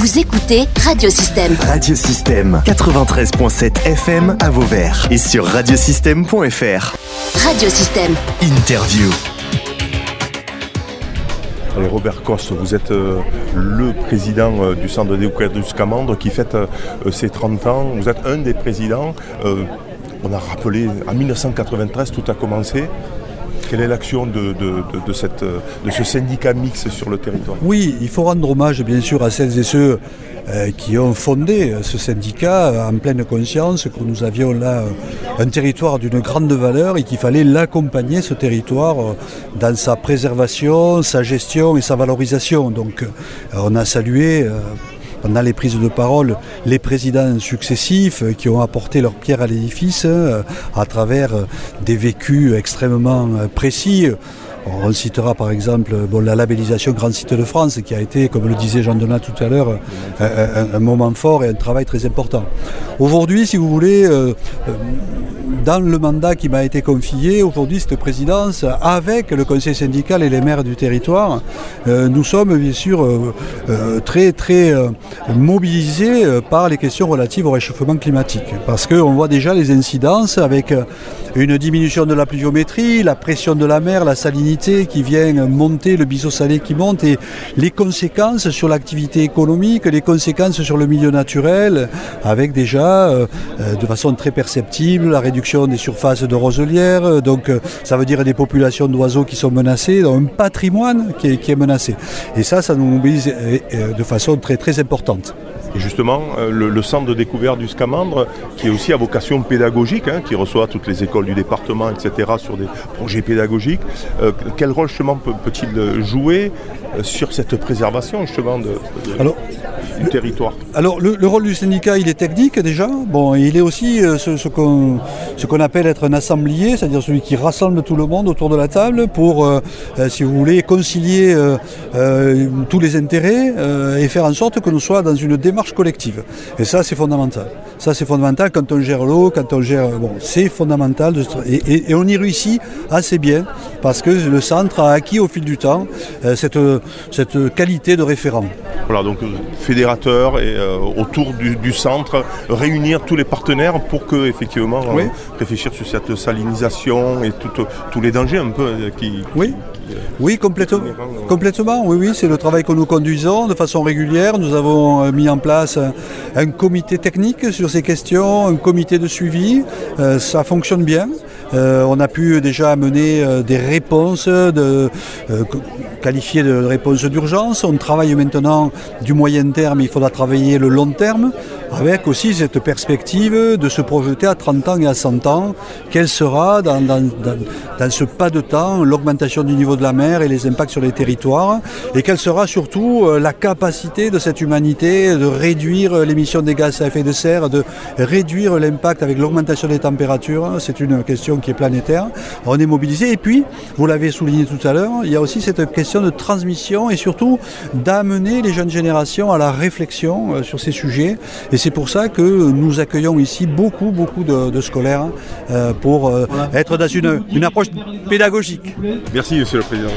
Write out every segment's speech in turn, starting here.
Vous écoutez Radiosystème. Radiosystème 93.7 FM à Vauvert et sur radiosystème.fr. Radiosystème. Interview. Allez, Robert Coste, vous êtes euh, le président euh, du centre de découverte qui fête euh, ses 30 ans. Vous êtes un des présidents. Euh, on a rappelé, en 1993, tout a commencé. Quelle est l'action de, de- de- cette, de ce syndicat mixte sur le territoire? Oui, il faut rendre hommage bien sûr à celles et ceux euh, qui ont fondé euh, ce syndicat euh, en pleine conscience que nous avions là un territoire d'une grande valeur et qu'il fallait l'accompagner, ce territoire, dans sa préservation, sa gestion et sa valorisation. Donc on a salué pendant les prises de parole les présidents successifs qui ont apporté leur pierre à l'édifice euh, à travers des vécus extrêmement précis. On citera par exemple la labellisation Grand Site de France qui a été, comme le disait Jean Donat tout à l'heure, un, moment fort et un travail très important. Aujourd'hui, si vous voulez, euh, euh, dans le mandat qui m'a été confié, aujourd'hui cette présidence, avec le conseil syndical et les maires du territoire, euh, nous sommes bien sûr très très mobilisés par les questions relatives au réchauffement climatique. Parce qu'on voit déjà les incidences avec une diminution de la pluviométrie, la pression de la mer, la salinité qui vient monter, le biseau salé qui monte et les conséquences sur l'activité économique, les conséquences sur le milieu naturel, avec déjà euh, euh, de façon très perceptible la réduction des surfaces de roselières, euh, donc ça veut dire des populations d'oiseaux qui sont menacées, un patrimoine qui est, menacé. Et ça, ça nous mobilise de façon très très importante. Et justement, le, centre de découverte du Scamandre, qui est aussi à vocation pédagogique, hein, qui reçoit toutes les écoles du département, etc., sur des projets pédagogiques, quel rôle justement peut- peut-il jouer euh, sur cette préservation justement de, de- Alors, du territoire? Alors le, le rôle du syndicat il est technique déjà, bon il est aussi euh, ce, ce qu'on appelle être un assemblier, c'est-à-dire celui qui rassemble tout le monde autour de la table pour, euh, si vous voulez, concilier euh, tous les intérêts et faire en sorte que nous soyons dans une démarche collective. Et ça c'est fondamental. Ça c'est fondamental quand on gère l'eau, quand on gère... Bon, c'est fondamental de se- et, et- et on y réussit assez bien parce que le centre a acquis au fil du temps euh, cette, cette qualité de référent. Voilà, donc euh, fédérateur et euh, autour du, du centre, réunir tous les partenaires pour que effectivement euh, réfléchir sur cette salinisation et tout- tous les dangers un peu qui. Oui. Oui, complètement. Oui, oui, c'est le travail que nous conduisons de façon régulière. Nous avons euh, mis en place un, comité technique sur ces questions, un comité de suivi. Euh, ça fonctionne bien. Euh, on a pu déjà amener des réponses qualifiées de réponses d'urgence. On travaille maintenant du moyen terme, il faudra travailler le long terme, avec aussi cette perspective de se projeter à 30 ans et à 100 ans. Quelle sera dans, ce pas de temps l'augmentation du niveau de la mer et les impacts sur les territoires Et quelle sera surtout euh, la capacité de cette humanité de réduire l'émission des gaz à effet de serre, de réduire l'impact avec l'augmentation des températures? C'est une question qui est planétaire. On est mobilisé. Et puis, vous l'avez souligné tout à l'heure, il y a aussi cette question de transmission et surtout d'amener les jeunes générations à la réflexion euh, sur ces sujets. Et c'est pour ça que nous accueillons ici beaucoup, beaucoup de, de scolaires euh, pour euh, être dans une, une approche pédagogique. Merci, Monsieur le Président.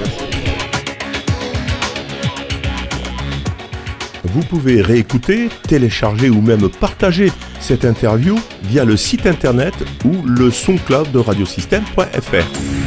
Vous pouvez réécouter, télécharger ou même partager cette interview via le site internet ou le soncloud de radiosystème.fr.